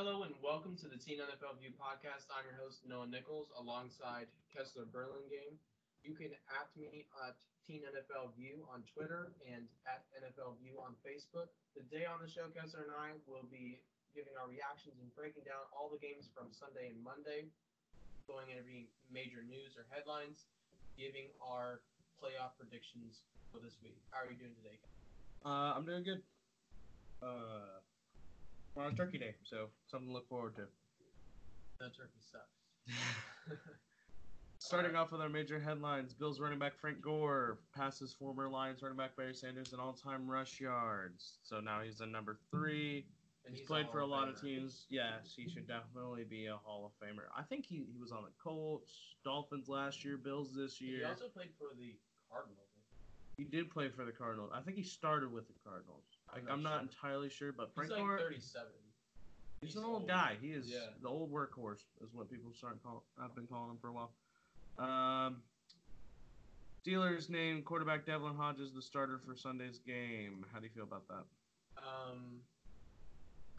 Hello and welcome to the Teen NFL View podcast. I'm your host Noah Nichols alongside Kessler Burlingame. You can at me at Teen NFL View on Twitter and at NFL View on Facebook. Today on the show, Kessler and I will be giving our reactions and breaking down all the games from Sunday and Monday, going into any major news or headlines, giving our playoff predictions for this week. How are you doing today? Uh, I'm doing good. Uh, we're on Turkey Day, so something to look forward to. The turkey sucks. Starting off with our major headlines, Bills running back Frank Gore passes former Lions running back Barry Sanders in all-time rush yards. So now he's in number three. And he's, played for a lot of teams. Yes, he should definitely be a Hall of Famer. I think he, he was on the Colts, Dolphins last year, Bills this year. He also played for the Cardinals. He did play for the Cardinals. I think he started with the Cardinals. I'm I, not I'm not sure. entirely sure, but He's Frank like Gore, 37. He's, He's an old, old. guy. He is Yeah. the old workhorse, is what people start call. I've been calling him for a while. Um, Steelers named quarterback Devlin Hodges the starter for Sunday's game. How do you feel about that? Um,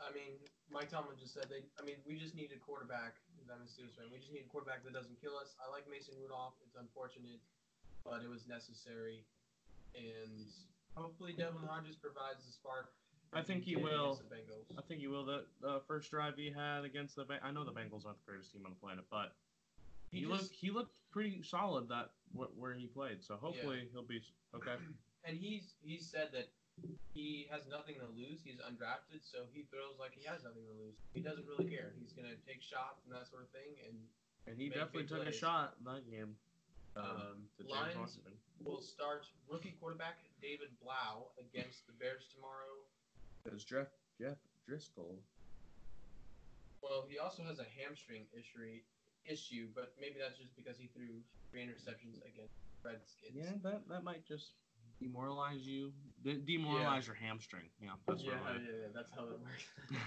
I mean, Mike Tomlin just said they. I mean, we just need a quarterback. I'm a Steelers fan. We just need a quarterback that doesn't kill us. I like Mason Rudolph. It's unfortunate, but it was necessary, and hopefully Devin Hodges provides the spark. I think he will. The I think he will. The uh, first drive he had against the, I know the Bengals aren't the greatest team on the planet, but he, He looked he looked pretty solid that where he played. So hopefully he'll be okay. And he's he's said that he has nothing to lose. He's undrafted, so he throws like he has nothing to lose. He doesn't really care. He's gonna take shots and that sort of thing, and And he definitely took a shot that game. Um, Um, to James Lions- Washington. Will start rookie quarterback David Blough against the Bears tomorrow. It's Jeff Jeff Driskel. Well, he also has a hamstring issue, issue, but maybe that's just because he threw three interceptions against Redskins. Yeah, that that might just demoralize you. De- demoralize your hamstring. Yeah, that's yeah, yeah, yeah, that's how it works.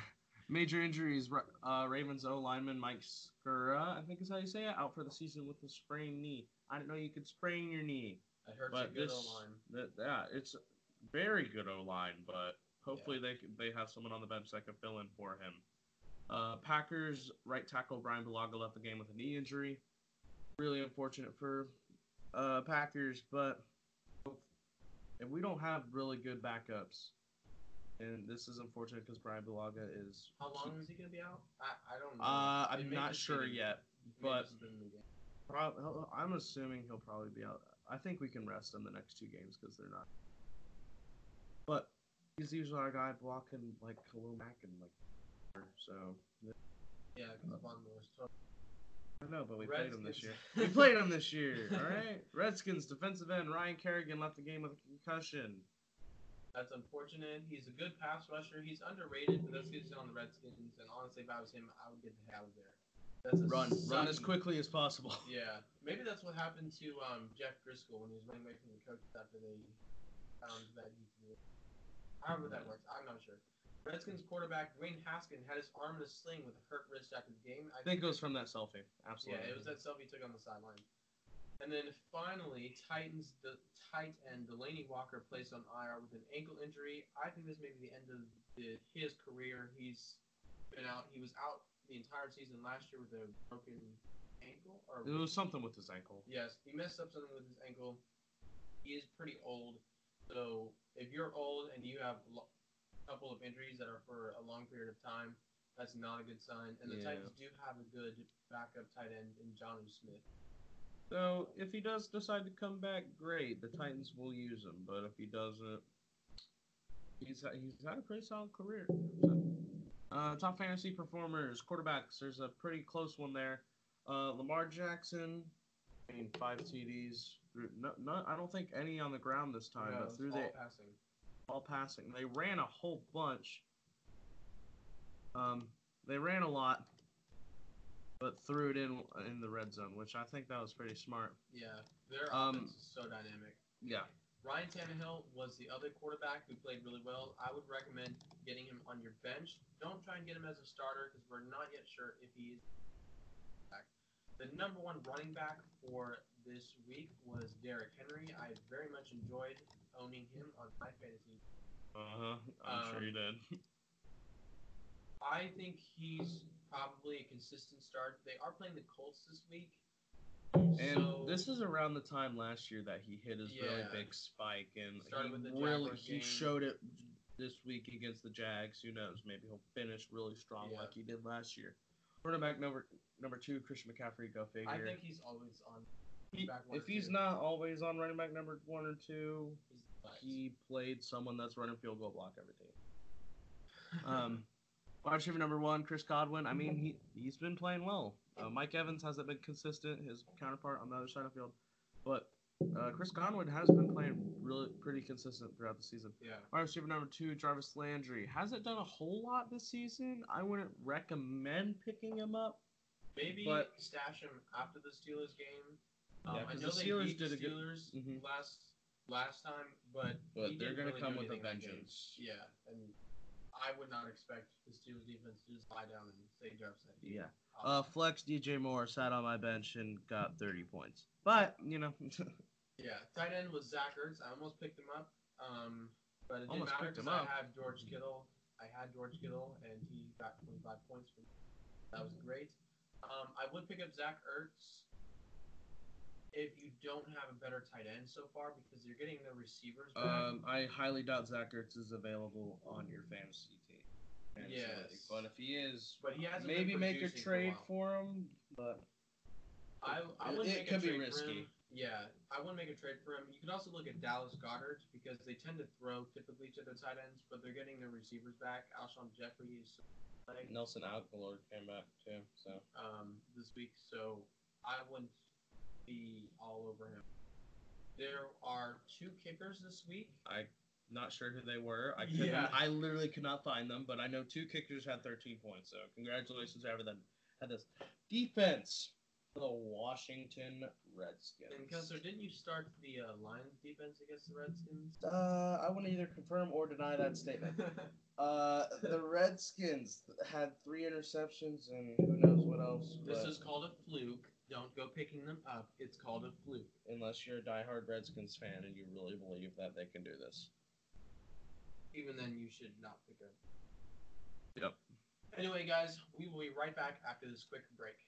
Major injuries. Uh, Ravens O lineman Mike Skura, I think is how you say it, out for the season with a sprained knee. I didn't know you could sprain your knee, I heard but a good this, line. that, yeah, it's very good O line, but hopefully they they have someone on the bench that can fill in for him. Uh, Packers right tackle Brian Bulaga left the game with a knee injury. Really unfortunate for uh, Packers, but if we don't have really good backups, and this is unfortunate because Brian Bulaga is. How long is he gonna be out? I, I don't know. Uh, I'm not sure yet, but just be the game. prob- I'm assuming he'll probably be out. I think we can rest him the next two games because they're not. But he's usually our guy blocking like Khalil Mack and like. So yeah, because Von Moore's tough. I know, but we played him this year. We played him this year. All right. Redskins defensive end Ryan Kerrigan left the game with a concussion. That's unfortunate. He's a good pass rusher. He's underrated, but that's because he's on the Redskins. And honestly, if I was him, I would get the hell out of there. Run, run as quickly as possible. Yeah, maybe that's what happened to um, Jeff Driskel when he was running away from the coach after they found that he. However that works, I'm not sure. Redskins quarterback Dwayne Haskin had his arm in a sling with a hurt wrist after the game. I think it was from that selfie. Absolutely. Yeah, it was that selfie he took on the sideline. And then finally, Titans the tight end Delanie Walker placed on IR with an ankle injury. I think this may be the end of the, his career. He's been out. He was out the entire season last year with a broken ankle. Or It was something with his ankle. yes, he messed up something with his ankle. He is pretty old, so if you're old and you have a couple of injuries that are for a long period of time, that's not a good sign. And the Yeah. Titans do have a good backup tight end in Jonnu Smith. So if he does decide to come back, great. The Titans will use him. But if he doesn't, he's he's had a pretty solid career. So, uh, top fantasy performers, quarterbacks. There's a pretty close one there. Uh, Lamar Jackson, I mean five TDs. No, no, I don't think any on the ground this time, No, but through all the passing. all passing. They ran a whole bunch. Um, they ran a lot, but threw it in in the red zone, which I think that was pretty smart. Yeah, their Um, offense is so dynamic. Yeah. Ryan Tannehill was the other quarterback who played really well. I would recommend getting him on your bench. Don't try and get him as a starter because we're not yet sure if he is back. The number one running back for this week was Derrick Henry. I very much enjoyed owning him on my fantasy. Uh huh. I'm Um, sure you did. I think he's probably a consistent start. They are playing the Colts this week. And this is around the time last year that he hit his really Yeah. big spike, and Started he with the really Jaguars he game. showed it this week against the Jags. Who knows? Maybe he'll finish really strong Yeah. like he did last year. Running back number number two, Christian McCaffrey. Go figure. I think he's always on. He- back one if or he's two. not always on running back number one or two, He's he played someone that's running field goal block every day. Um, wide receiver number one, Chris Godwin. I mean, he he's been playing well. Uh, Mike Evans hasn't been consistent. His counterpart on the other side of the field, but uh, Chris Godwin has been playing really pretty consistent throughout the season. yeah. Wide receiver number two, Jarvis Landry, hasn't done a whole lot this season. I wouldn't recommend picking him up. Maybe But- stash him after the Steelers game. Um, Yeah, I 'cause know the they Steelers beat did the a good- Steelers Mhm. last last time, but But he they're didn't gonna really come with a anything that game. vengeance. Yeah, and I would not expect the Steelers defense to just lie down and say. Landry. Yeah. Uh, flex DJ Moore sat on my bench and got 30 points. But you know, Yeah, tight end was Zach Ertz. I almost picked him up, um, but it didn't Almost matter picked him because I had George Kittle. I had George Kittle, and he got 25 points from. That was great. Um, I would pick up Zach Ertz if you don't have a better tight end so far because you're getting the receivers back. um, I highly doubt Zach Ertz is available on your fantasy team. Fantasy Yes. league. But if he is, but he hasn't maybe make a trade for. a for him. But I, I It- wouldn't it make could a be risky. Him. Yeah, I wouldn't make a trade for him. You could also look at Dallas Goedert because they tend to throw typically to their tight ends, but they're getting their receivers back. Alshon Jeffery is playing Nelson Agholor came back too. So um, this week, so I wouldn't be all over him. There are two kickers this week. I not sure who they were. I couldn't, Yeah. I literally could not find them. But I know two kickers had 13 points. So congratulations to everyone that had this defense. for The Washington Redskins. And Kessler, didn't you start the uh, Lions defense against the Redskins? Uh, I want to either confirm or deny that statement. Uh, the Redskins had three interceptions and who knows what else. this but is called a fluke. Don't go picking them up. It's called a fluke. unless you're a diehard Redskins fan and you really believe that they can do this. Even then, you should not pick up. Yep. Anyway, guys, we will be right back after this quick break.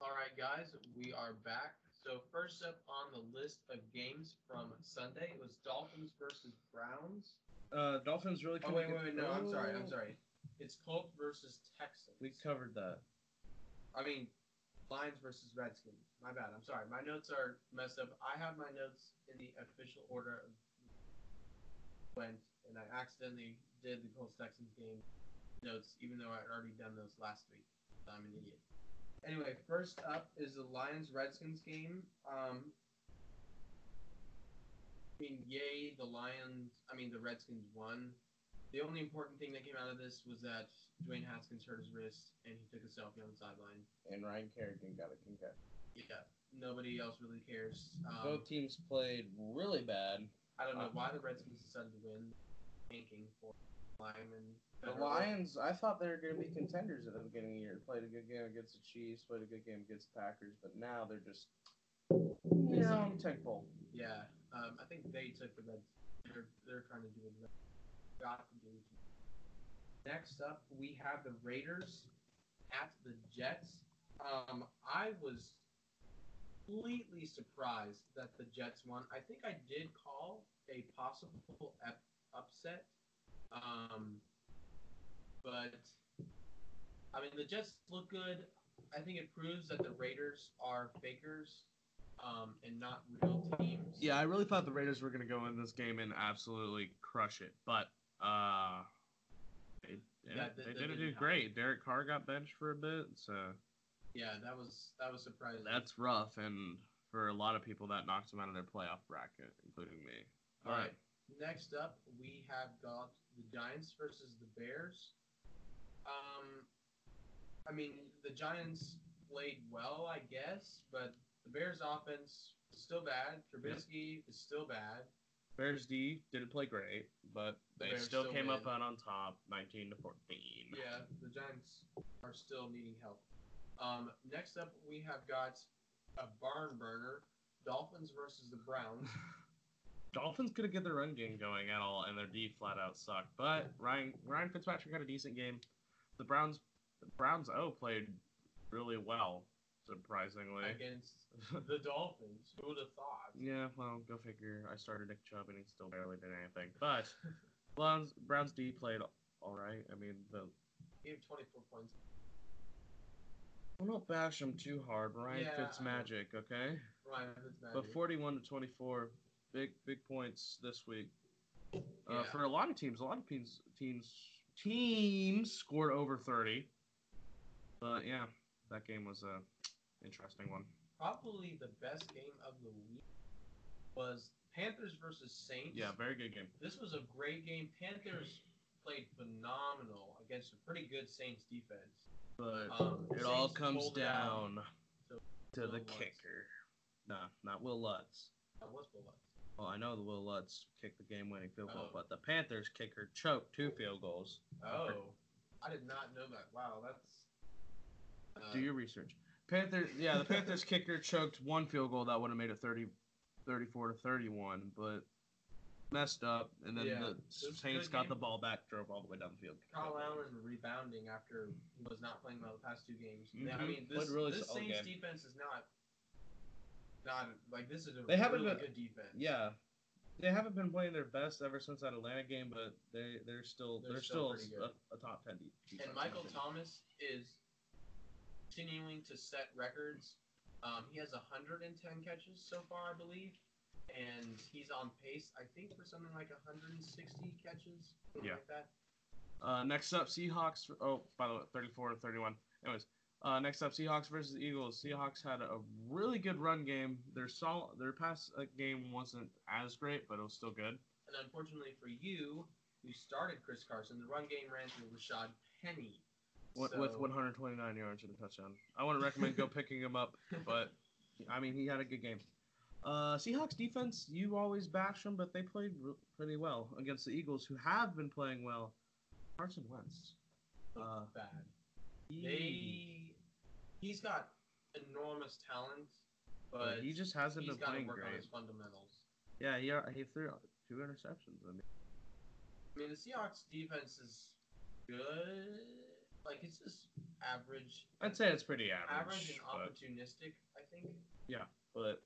All right, guys, we are back. So first up on the list of games from Sunday, it was Dolphins versus Browns. Uh, Dolphins really. Oh wait, wait, wait, no, I'm sorry, I'm sorry. It's Colts versus Texans. We covered that. I mean, Lions versus Redskins. My bad. I'm sorry. My notes are messed up. I have my notes in the official order of went, and I accidentally did the Colts Texans game notes, even though I'd already done those last week. I'm an idiot. Anyway, first up is the Lions Redskins game. Um, I mean, yay, the Lions. I mean, the Redskins won. The only important thing that came out of this was that Dwayne Haskins hurt his wrist and he took a selfie on the sideline. And Ryan Kerrigan got a concussion. Yeah, nobody else really cares. Um, Both teams played really bad. I don't know why the Redskins decided to win, tanking for Lyman. The Lions, I thought they were going to be contenders at the beginning of the year. Played a good game against the Chiefs, played a good game against the Packers, but now they're just, you know, tank bowl. Yeah, um, I think they took the Reds. They're they're trying to do what Next up, we have the Raiders at the Jets. Um, I was completely surprised that the Jets won. I think I did call a possible ep- upset. Um, but I mean, the Jets look good. I think it proves that the Raiders are fakers um, and not real teams. Yeah, I really thought the Raiders were going to go in this game and absolutely crush it, but uh, they, Yeah, they, they- they didn't do great. Derek Carr got benched for a bit, so Yeah, that was that was surprising. that's rough. And for a lot of people, that knocks them out of their playoff bracket, including me. all right. Next up, we have got the Giants versus the Bears. Um, I mean, the Giants played well, I guess, but the Bears' offense is still bad. Trubisky is still bad. Bears D didn't play great, but they Bears still still came up out on top, 19 to 14. Yeah, the Giants are still needing help. Um, next up, we have got a barn burner: Dolphins versus the Browns. Dolphins couldn't get their run game going at all, and their D flat out sucked. But Ryan Ryan Fitzpatrick had a decent game. The Browns the Browns O played really well, surprisingly. against the Dolphins. Who would have thought? Yeah, well, go figure. I started Nick Chubb and he still barely did anything. But Browns Browns D played all right. I mean, the He gave 24 points. well, don't bash him too hard. Ryan Yeah. Fitzmagic, okay? Ryan Fitzmagic. But 41 to 24, big big points this week. Uh, Yeah. For a lot of teams, a lot of teams teams teams scored over 30. But yeah, that game was a interesting one. Probably the best game of the week was Panthers versus Saints. Yeah, very good game. This was a great game. Panthers played phenomenal against a pretty good Saints defense. But Um, it all comes pulled it out. down So, to the Lutz. kicker. Nah, not Will Lutz. That was the Lutz. Well, I know the Will Lutz kicked the game-winning field goal, Oh. but the Panthers kicker choked two field goals. Oh, I did not know that. Wow, that's. Uh, Do your research. Panthers, yeah, the Panthers kicker choked one field goal that would have made it 30, 34 to 31, but messed up, and then Yeah, the it was a Saints got game. the ball back, drove all the way down the field. Kyle Allen rebounding after he was not playing well the past two games. Yeah, I mm-hmm. mean, this, really this Saints game. defense is not. Not like this is a They haven't really been- good defense. Yeah, they haven't been playing their best ever since that Atlanta game, but they they're still They're they're, still still, a, a top ten de- defense. And Michael in my opinion. Thomas is continuing to set records. Um, he has 110 catches so far, I believe, and he's on pace, I think, for something like 160 catches, Yeah. like that. Uh, next up, Seahawks. Oh, by the way, 34 to 31. Anyways, uh, next up, Seahawks versus Eagles. Seahawks had a really good run game. Their sol- their pass uh, game wasn't as great, but it was still good. And unfortunately for you, who started Chris Carson, the run game ran through Rashad Penny. With, So- with 129 yards and a touchdown. I wouldn't recommend go picking him up, but I mean he had a good game. Uh, Seahawks defense, you always bash them, but they played r- pretty well against the Eagles, who have been playing well. Carson Wentz. Uh, bad. he, They, he's got enormous talent, but but he just hasn't he's been got to playing work on his fundamentals. Yeah, he he threw two interceptions. I mean, I mean, the Seahawks defense is good. Like it's just average. I'd say it's pretty average. average and opportunistic. I think. Yeah, but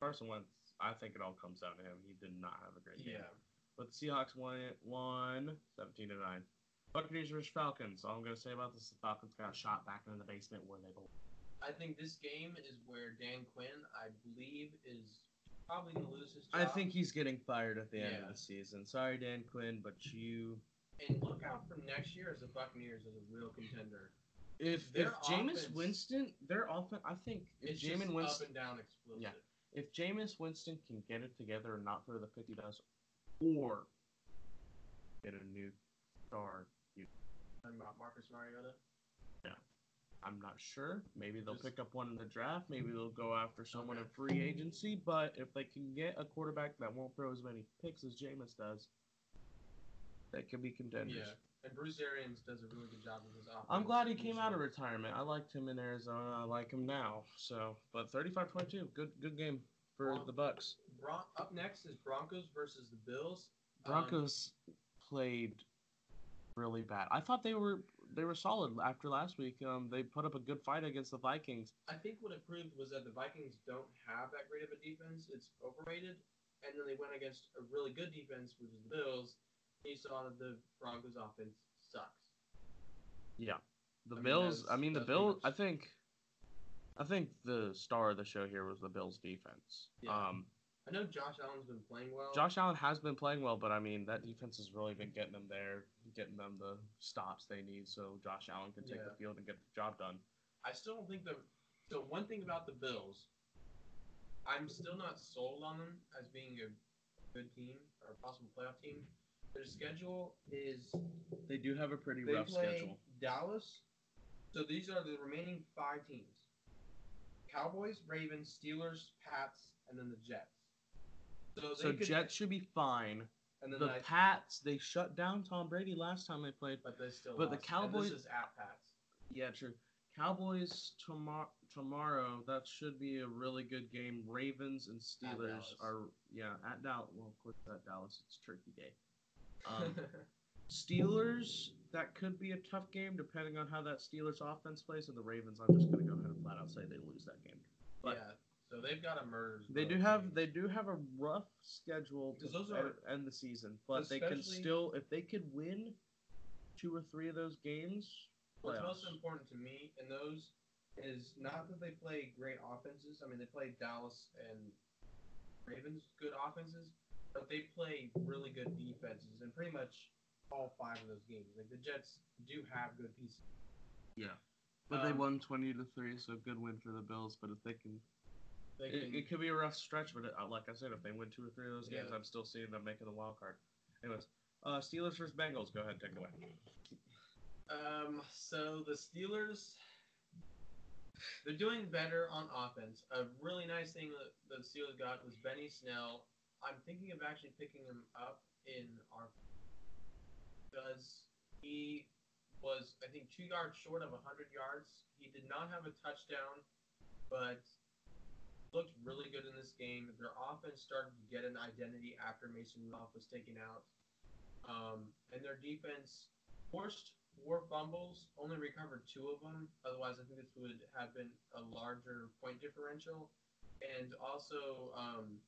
Carson Wentz, I think it all comes down to him. He did not have a great game. Yeah. But the Seahawks won it, won 17 to 9. Buccaneers versus Falcons. All I'm going to say about this is the Falcons got shot back in the basement where they belong. I think this game is where Dan Quinn, I believe, is probably gonna lose his job. I think he's getting fired at the end Yeah. of the season. Sorry, Dan Quinn, but you. And look out for next year as the Buccaneers as a real contender. If if Their Jameis offense- Winston, their offense, I think if It's just up Winston, and down explosive. Yeah. if Jameis Winston can get it together and not throw the 50 dust, or get a new star, you, Talking about Marcus Mariota. Yeah, I'm not sure. Maybe they'll Just- pick up one in the draft. Maybe they'll go after someone in free agency. But if they can get a quarterback that won't throw as many picks as Jameis does, they could be contenders. Yeah. And Bruce Arians does a really good job with his offense. I'm glad he came out of retirement. I liked him in Arizona. I like him now. So, but 35-22, good good game for Well, the Bucs. Bron- up next is Broncos versus the Bills. Um, Broncos played really bad. I thought they were they were solid after last week. Um, they put up a good fight against the Vikings. I think what it proved was that the Vikings don't have that great of a defense. It's overrated. And then they went against a really good defense, which is the Bills. You saw that the Broncos offense sucks. Yeah, the I Bills. that's- I mean, the Bills. I think, I think the star of the show here was the Bills' defense. Yeah. Um, I know Josh Allen's been playing well. Josh Allen has been playing well, but I mean that defense has really been getting them there, getting them the stops they need, so Josh Allen can take Yeah. the field and get the job done. I still don't think the. So one thing about the Bills, I'm still not sold on them as being a good team or a possible playoff team. Their schedule is They do have a pretty they rough play schedule. Dallas. So these are the remaining five teams: Cowboys, Ravens, Steelers, Pats, and then the Jets. So, they So could, Jets should be fine. and then The I, Pats, they shut down Tom Brady last time they played. but they still. but the lost. And Cowboys- this is at Pats. Yeah, true. Cowboys tomorrow. Tomorrow, that should be a really good game. Ravens and Steelers Dallas. are yeah at Dallas. Well, of course at Dallas, it's Turkey Day. Um, Steelers, that could be a tough game depending on how that Steelers offense plays. And the Ravens, I'm just gonna go ahead and flat out say they lose that game. But yeah. So they've got a merge. they do have games. they do have a rough schedule to those end, are- end the season, but they can still if they could win two or three of those games. What's playoffs. most important to me in those is not that they play great offenses. I mean, they play Dallas and Ravens good offenses, but they play really good defenses in pretty much all five of those games. Like the Jets do have good pieces. Yeah. But they Um, won twenty to three, so good win for the Bills. But if they can, They it, can, it could be a rough stretch. But it, uh, like I said, if they win two or three of those games, Yeah. I'm still seeing them making the wild card. Anyways, uh, Steelers versus Bengals. Go ahead, take it away. Um, so the Steelers, they're doing better on offense. A really nice thing that the Steelers got was Benny Snell. I'm thinking of actually picking him up in our because he was, I think, two yards short of 100 yards. He did not have a touchdown, but looked really good in this game. Their offense started to get an identity after Mason Rudolph was taken out. Um, and their defense forced four fumbles, only recovered two of them. Otherwise, I think this would have been a larger point differential. And also, um,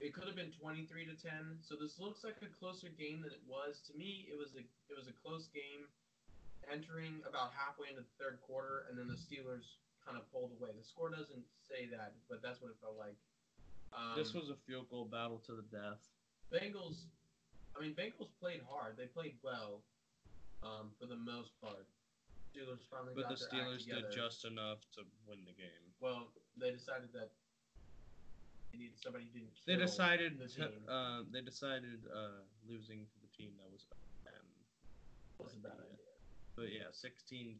it could have been 23 to 10. So this looks like a closer game than it was. To me, it was a it was a close game entering about halfway into the third quarter, and then the Steelers kind of pulled away. The score doesn't say that, but that's what it felt like. Um, this was a field goal battle to the death. Bengals. I mean, Bengals played hard. They played well, um, for the most part. Steelers finally But got the their Steelers did just enough to win the game. Well, they decided that they needed somebody who didn't. They decided the to, team. uh, they decided uh, losing to the team that was was a bad idea. But yeah, 16-10,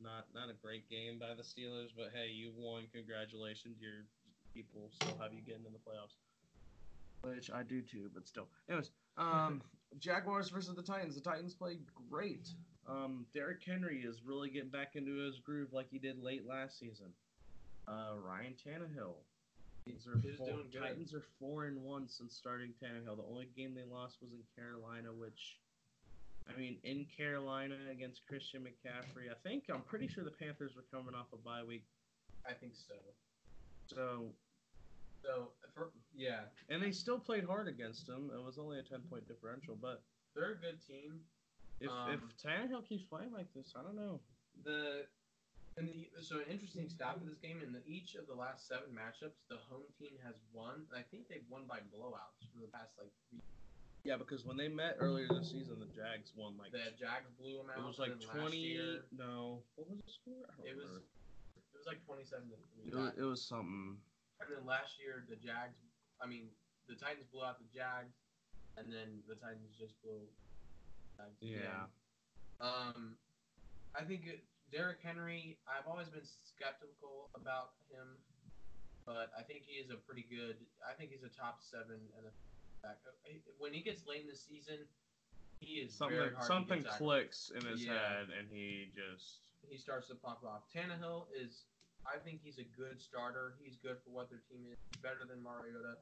not not a great game by the Steelers, but hey, you won. Congratulations. Your people still have you getting in the playoffs. Which I do too, but still. Anyways, um, Jaguars versus the Titans. The Titans played great. Um, Derrick Henry is really getting back into his groove like he did late last season. Uh, Ryan Tannehill. These are He's four, doing good. Titans are four and one since starting Tannehill. The only game they lost was in Carolina, which I mean, in Carolina against Christian McCaffrey. I think I'm pretty sure the Panthers were coming off a bye week. I think so. So, So, for, yeah, and they still played hard against them. It was only a 10 point differential, but they're a good team. if Um, if Tannehill keeps playing like this, I don't know. The and the so an interesting stat for this game in the, each of the last seven matchups, the home team has won. I think they've won by blowouts for the past like three. Yeah, because when they met earlier this season, the Jags won like The Jags blew them out. it was like and then last 20. year, No, what was the score? I don't It was it was like twenty-seven to three. It was, it was something. And then last year, the Jags, I mean, the Titans blew out the Jags, and then the Titans just blew. the Jags. Yeah. Um, I think it, Derrick Henry. I've always been skeptical about him, but I think he is a pretty good. I think he's a top seven and back. When he gets late in the season, he is Something something to get tackled. clicks in his Yeah. head, and he just he starts to pop off. Tannehill is, I think he's a good starter. He's good for what their team is. Better than Mariota.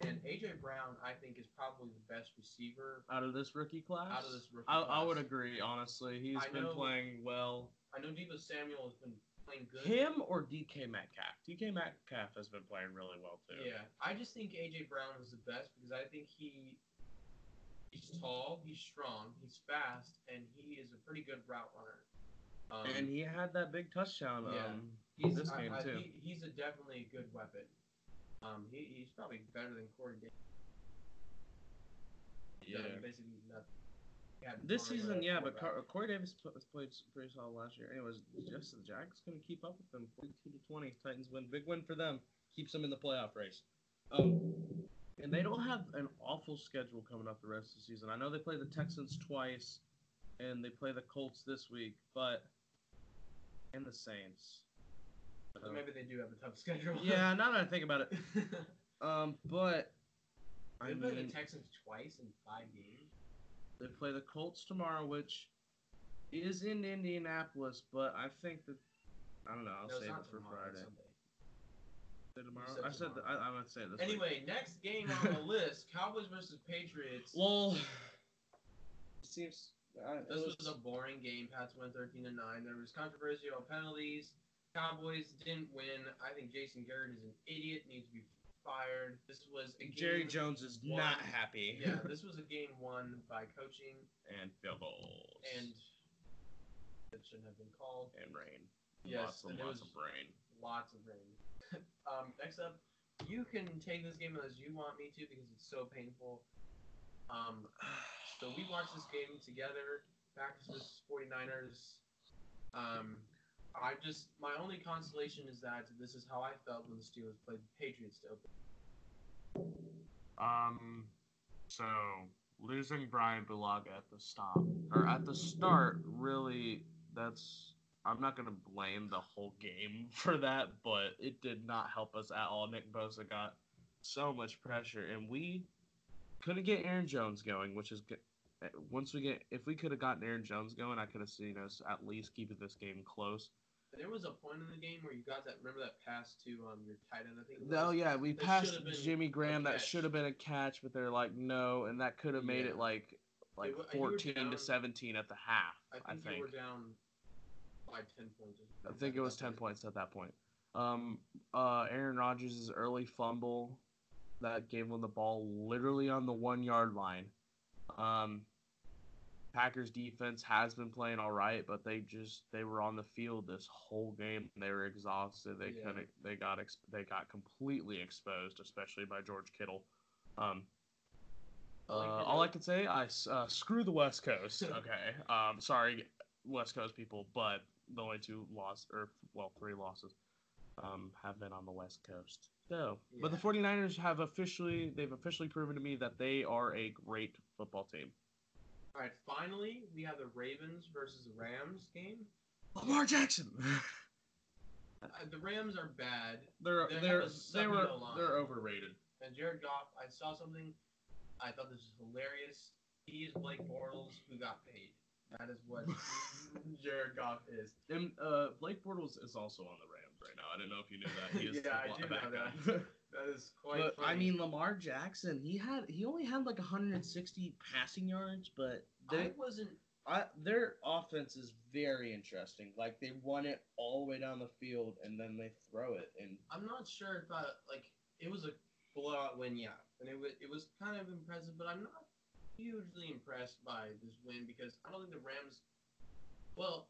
And AJ Brown, I think, is probably the best receiver. out of this rookie class. Out of this rookie I, I would agree. Honestly, he's I been know- playing well. I know Deebo Samuel has been playing good. Him or DK Metcalf? DK Metcalf has been playing really well too. Yeah, I just think AJ Brown is the best because I think he he's tall, he's strong, he's fast, and he is a pretty good route runner. Um, And he had that big touchdown. Yeah. Um, he's this I- game I- too. he- he's a definitely a good weapon. Um, he, he's probably better than Corey Davis. yeah. basically nothing. This season, yeah, but. Car- Corey Davis pl- played pretty solid last year. Anyways, just the Jags gonna keep up with them, forty-two to twenty. Titans win, big win for them. Keeps them in the playoff race. Um, and they don't have an awful schedule coming up the rest of the season. I know they play the Texans twice, and they play the Colts this week, but and the Saints. So maybe they do have a tough schedule. yeah, now that I think about it, um, but I they play mean, the Texans twice in five games. They play the Colts tomorrow, which is in Indianapolis, but I think that I don't know. I'll no, save it for tomorrow, Friday. Sunday. Say tomorrow. said I that, tomorrow. I, gonna say this. week. Anyway, next game on the list: Cowboys versus Patriots. Well, seems. I, This was a boring game. Pats went 13 to 9. There was controversial penalties. Cowboys didn't win. I think Jason Garrett is an idiot, needs to be fired. This was a game, Jerry Jones is won. not happy. Yeah, this was a game won by coaching, and field goals. and it shouldn't have been called. and rain. Yes, lots and lots of rain. lots of rain. um, next up, you can take this game as you want me to because it's so painful. Um, so we watched this game together. Packers versus 49ers. Um, I just my only consolation is that this is how I felt when the Steelers played the Patriots to open. Um, so losing Brian Bulaga at the stop or at the start, really, that's I'm not gonna blame the whole game for that, but it did not help us at all. Nick Bosa got so much pressure, and we couldn't get Aaron Jones going, which is good. Once we get, if we could have gotten Aaron Jones going, I could have seen us at least keeping this game close. There was a point in the game where you got that. Remember that pass to um your tight end? I think. it Oh yeah, we That passed Jimmy Graham. That should have been a catch, but they're like no, and that could have made it like like wa- and you were fourteen down- to seventeen at the half. I think, I you were down by ten points. I think it was ten points at that point. Um, uh, Aaron Rodgers' early fumble that gave him the ball literally on the one yard line. Um, Packers defense has been playing all right, but they just they were on the field this whole game. They were exhausted. They Yeah. couldn't. They got ex- they got completely exposed, especially by George Kittle. Um, uh, all I can say, I uh, screw the West Coast. Okay, um, sorry, West Coast people, but the only two loss or well, three losses um, have been on the West Coast. So, but the Yeah. 49ers have officially they've officially proven to me that they are a great football team. All right, finally we have the Ravens versus the Rams game. Lamar Jackson. Uh, the Rams are bad, they're they they're they were they're overrated. and Jared Goff. I saw something. I thought this was hilarious. He is Blake Bortles who got paid. That is what Jared Goff is. And uh, Blake Bortles is also on the Rams right now. I didn't know if you knew that. He is Yeah, I do know that. That is quite. But I mean, Lamar Jackson, he had he only had like 160 passing yards, but I they, wasn't. I, their offense is very interesting. Like they run it all the way down the field and then they throw it. And I'm not sure if I like. It was a blowout win, yeah, and it was it was kind of impressive, but I'm not hugely impressed by this win because I don't think the Rams. Well,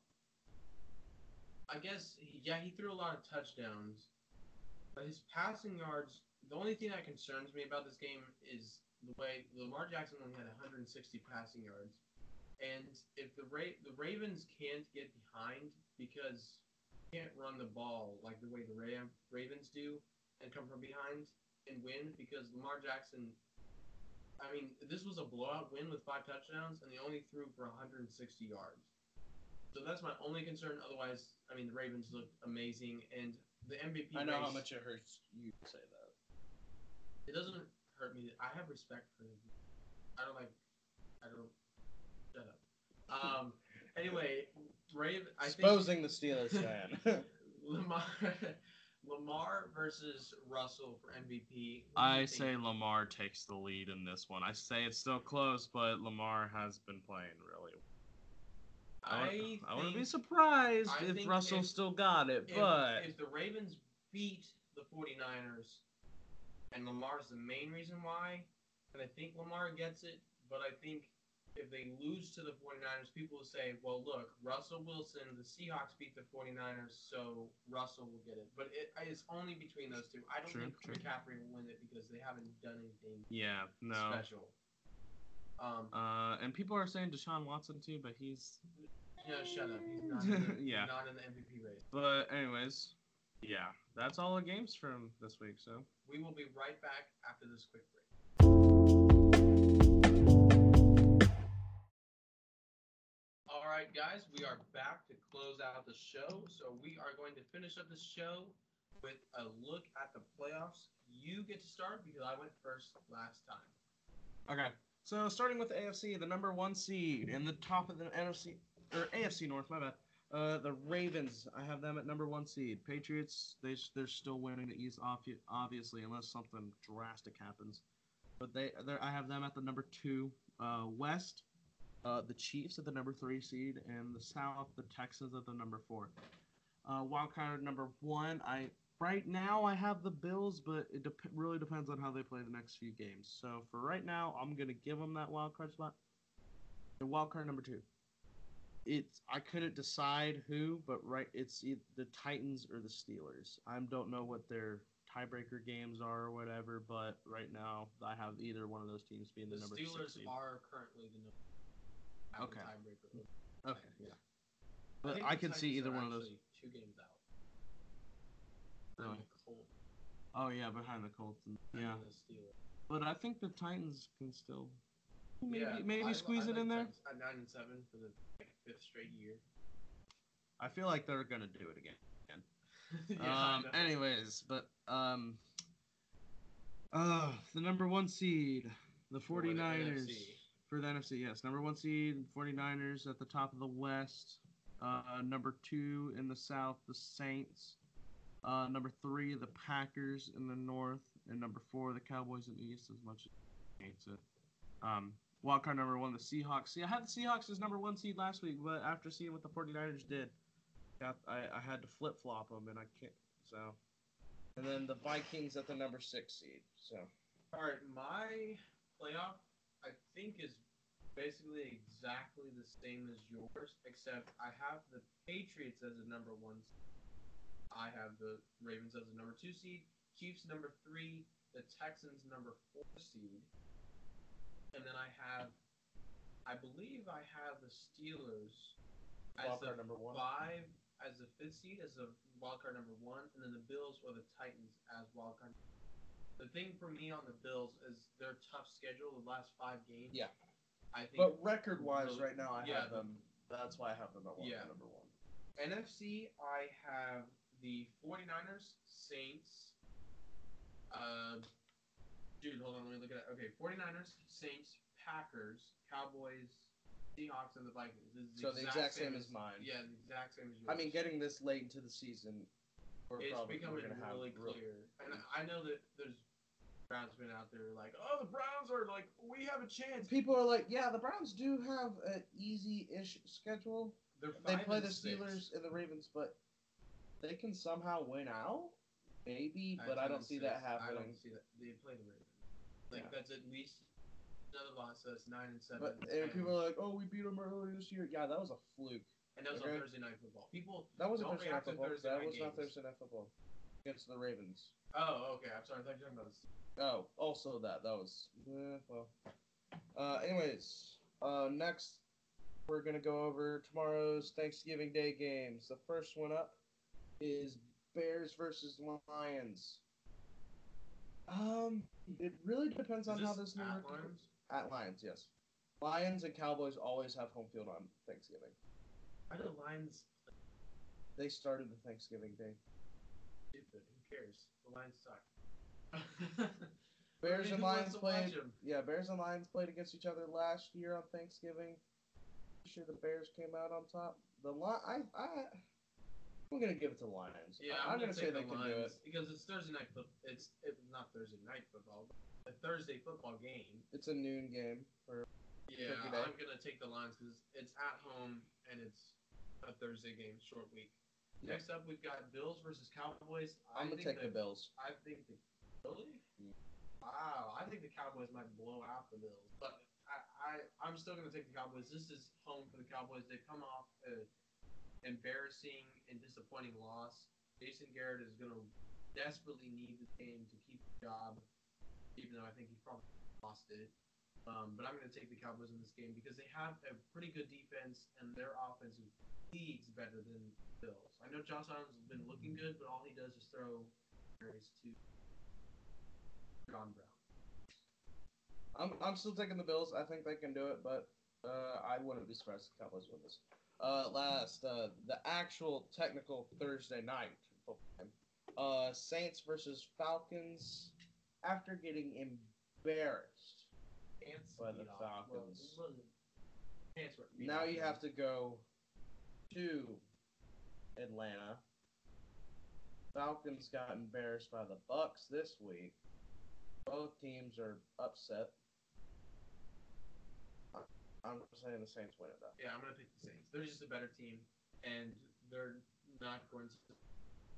I guess yeah, he threw a lot of touchdowns, but his passing yards. The only thing that concerns me about this game is the way Lamar Jackson only had 160 passing yards, and if the Ra- the Ravens can't get behind because they can't run the ball like the way the Ra- Ravens do and come from behind and win because Lamar Jackson. I mean, this was a blowout win with five touchdowns, and they only threw for 160 yards. So that's my only concern. Otherwise, I mean, the Ravens looked amazing, and the MVP. I know how much it hurts you to say that. It doesn't hurt me. I have respect for him. I don't like. I don't. Shut up. Um. Anyway, Rave. I think Exposing the Steelers fan. Lamar, Lamar versus Russell for MVP. I say? Lamar takes the lead in this one. I say it's still close, but Lamar has been playing really. I, I, would- I wouldn't be surprised I if Russell if- still got it, if, but if the Ravens beat the 49ers, and Lamar's the main reason why, and I think Lamar gets it, but I think if they lose to the 49ers, people will say, well, look, Russell Wilson, the Seahawks beat the 49ers, so Russell will get it. But it, it's only between those two. I don't True, think true. McCaffrey will win it because they haven't done anything yeah, no. special. Um, Uh, and people are saying Deshaun Watson too, but he's. yeah, shut up. He's not, in the, Yeah. not in the MVP race. But anyways, yeah, that's all the games from this week. So We will be right back after this quick break. All right, guys, we are back to close out the show. So we are going to finish up the show with a look at the playoffs. You get to start because I went first last time. okay. So starting with the AFC, the number one seed in the top of the NFC or AFC North, my bad. Uh, the Ravens, I have them at number one seed. Patriots, they they're still winning the East, obvi- obviously, unless something drastic happens. But they, they I have them at the number two. Uh, West, uh, the Chiefs at the number three seed, and the South, the Texans at the number four. Uh, wild card number one, I right now I have the Bills, but it dep- really depends on how they play the next few games. So for right now, I'm gonna give them that wild card spot. The wild card number two it's I couldn't decide who, but right, it's the Titans or the Steelers. I don't know what their tiebreaker games are or whatever, but right now I have either one of those teams being the, The number Steelers are currently the number. have the Okay. tiebreaker. okay, yeah. but I, the can see either one of those. Two games out. Really? Oh yeah, behind the Colts. And, yeah, but I think the Titans can still maybe Yeah, maybe I- squeeze I it in like there. At nine and seven for the fifth straight year. I feel like they're gonna do it again. yeah, um. Anyways, but um. Uh, the number one seed, the For the 49ers. For the NFC, yes. Number one seed, 49ers at the top of the West. Uh, number two in the South, the Saints. Uh, number three, the Packers in the North. And number four, the Cowboys in the East, as much as I hates it. Um, wildcard number one, the Seahawks. See, I had the Seahawks as number one seed last week, but after seeing what the 49ers did, I, I had to flip flop them, and I can't. So. And then the Vikings at the number six seed. So. All right, my playoff I think is basically exactly the same as yours, except I have the Patriots as a number one. seed. I have the Ravens as the number two seed, Chiefs number three, the Texans number four seed, and then I have, I believe I have the Steelers as Wildcard the number one. five as the fifth seed as a wildcard number one, and then the Bills or the Titans as wild card. The thing for me on the Bills is their tough schedule, the last five games. Yeah. I think But record wise, really- right now, I yeah, have them. That's why I have them at one, Yeah. number one. NFC, I have the 49ers, Saints. Uh, dude, hold on, let me look at it. Okay, 49ers, Saints, Packers, Cowboys, Seahawks, and the Vikings. This is So the exact same as mine. Yeah, the exact same as yours. I mean, getting this late into the season, we're it's becoming really real- clear, and I know that there's Browns been out there like, oh, the Browns are like, we have a chance. People are like, yeah, the Browns do have an easy-ish schedule. They're They play the six. Steelers and the Ravens, but they can somehow win out. Maybe, but I 10 don't see that I happening. don't see that. They play the Ravens. Like Yeah. that's at least another loss. So that's nine and seven. But and and, people are like, "Oh, we beat them earlier this year." Yeah, that was a fluke. and that was okay. on Thursday night football. People. That wasn't Don't Thursday night football. Thursday That night was not. Thursday night football against the Ravens. Oh, okay. I'm sorry. I thought you were talking about the. Oh, also that. That was eh, well. Uh, anyways, uh, next we're gonna go over tomorrow's Thanksgiving Day games. The first one up is Bears versus Lions. Um, it really depends on Is how this this new at Lions? At Lions, yes. Lions and Cowboys always have home field on Thanksgiving. I know Lions. They started the Thanksgiving Day. Stupid. Who cares? The Lions suck. Bears and Lions played. Yeah, Bears and Lions played against each other last year on Thanksgiving. Pretty sure the Bears came out on top. The li- I I I'm gonna give it to Lions. Yeah, I, I'm, am gonna, say they the can Lions do it. because it's Thursday night football. It's it, not Thursday night football, a Thursday football game. It's a noon game for Yeah, I'm gonna take the Lions because it's at home and it's a Thursday game, short week. Yeah. Next up, we've got Bills versus Cowboys. I'm I gonna think take the Bills. I think the really. Mm. Wow, I think the Cowboys might blow out the Bills, but I, I I'm still gonna take the Cowboys. This is home for the Cowboys. They come off a embarrassing and disappointing loss. Jason Garrett is gonna desperately need the game to keep the job, even though I think he probably lost it. Um, but I'm going to take the Cowboys in this game because they have a pretty good defense and their offense is leagues better than the Bills. I know Josh Allen's been looking good, but all he does is throw carries to John Brown. I'm I'm still taking the Bills. I think they can do it, but uh, I wouldn't be surprised if the Cowboys win this. Uh, last, uh, the actual technical Thursday night. Uh, Saints versus Falcons. After getting embarrassed, By the. Falcons. Well, it wasn't- Pants were beat now you have to go to Atlanta. Falcons got embarrassed by the Bucs this week. Both teams are upset. I'm saying the Saints win it though. Yeah, I'm gonna pick the Saints. They're just a better team, and they're not going to.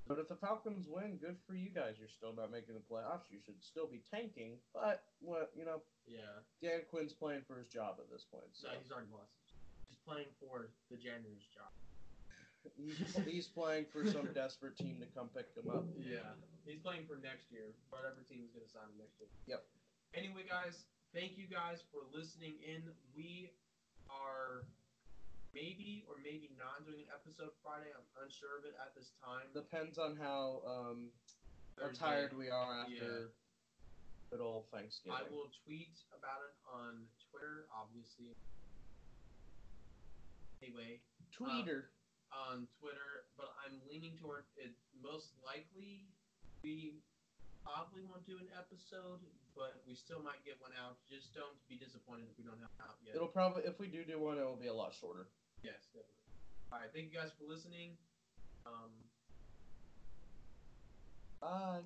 But if the Falcons win, good for you guys. You're still not making the playoffs. You should still be tanking. But what you know, Yeah. Dan Quinn's playing for his job at this point. So No, he's already lost. He's playing for the janitor's job. he's, he's playing for some desperate team to come pick him up. Yeah. He's playing for next year. Whatever team is gonna sign him next year. Yep. Anyway, guys, thank you guys for listening in. We are maybe or maybe not doing an episode Friday. I'm unsure of it at this time. Depends on how um how tired we are Yeah. after good old Thanksgiving. I will tweet about it on Twitter, obviously. Anyway, Tweeter. on Twitter, but I'm leaning toward it. Most likely, we probably won't do an episode, but we still might get one out. Just don't be disappointed if we don't have it out yet. It'll probably if we do do one, it will be a lot shorter. yes, definitely. All right, thank you guys for listening. Um, Bye.